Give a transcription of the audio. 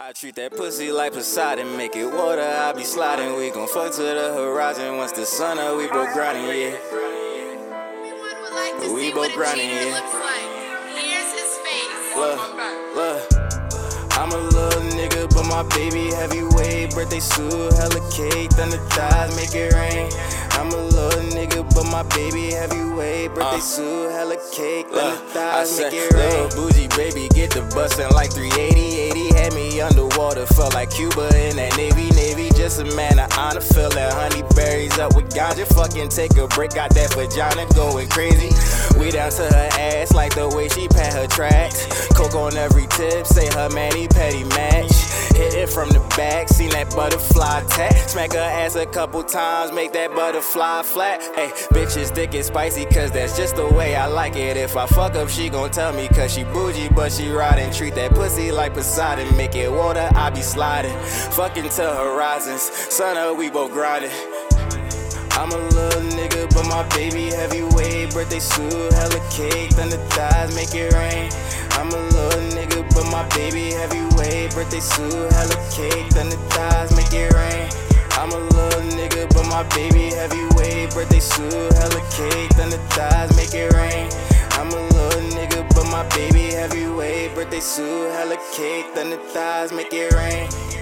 I treat that pussy like Poseidon, make it water, I be sliding. We gon' fuck to the horizon once the sun up, we both grinding, yeah. Like We we both grinding, yeah. Like. Here's his face. Look, look. I'm a little nigga, but my baby heavyweight. Birthday suit, hella cake, thunder thighs, make it rain. I'm a little nigga, but my baby heavyweight. Birthday uh, suit, hella cake, thunder thighs, make it rain. Little bougie baby, get the bustin' like 380, 80. Underwater, felt like Cuba in that Navy, Navy. Man of honor, fill that honey berries up with ganja. Fucking take a break, got that vagina going crazy. We down to her ass like the way she pat her tracks. Coke on every tip, say her manny petty match. Hit it from the back, seen that butterfly tap. Smack her ass a couple times, make that butterfly flat. Hey, bitches thick and spicy, cause that's just the way I like it. If I fuck up, she gon' tell me, cause she bougie, but she riding. Treat that pussy like Poseidon, make it water, I be sliding. Fucking to horizons, sun up, we both grinding. I'm a little nigga, but my baby heavyweight. Birthday suit, hella cake, thunder thighs, make it rain. I'm a little nigga, but my baby heavyweight. Birthday suit, hella cake, thunder thighs, make it rain. I'm a little nigga, but my baby heavyweight. Birthday suit, hella cake, thunder thighs, make it rain. I'm a little nigga, but my baby heavyweight. Birthday suit, hella cake, thunder thighs, make it rain.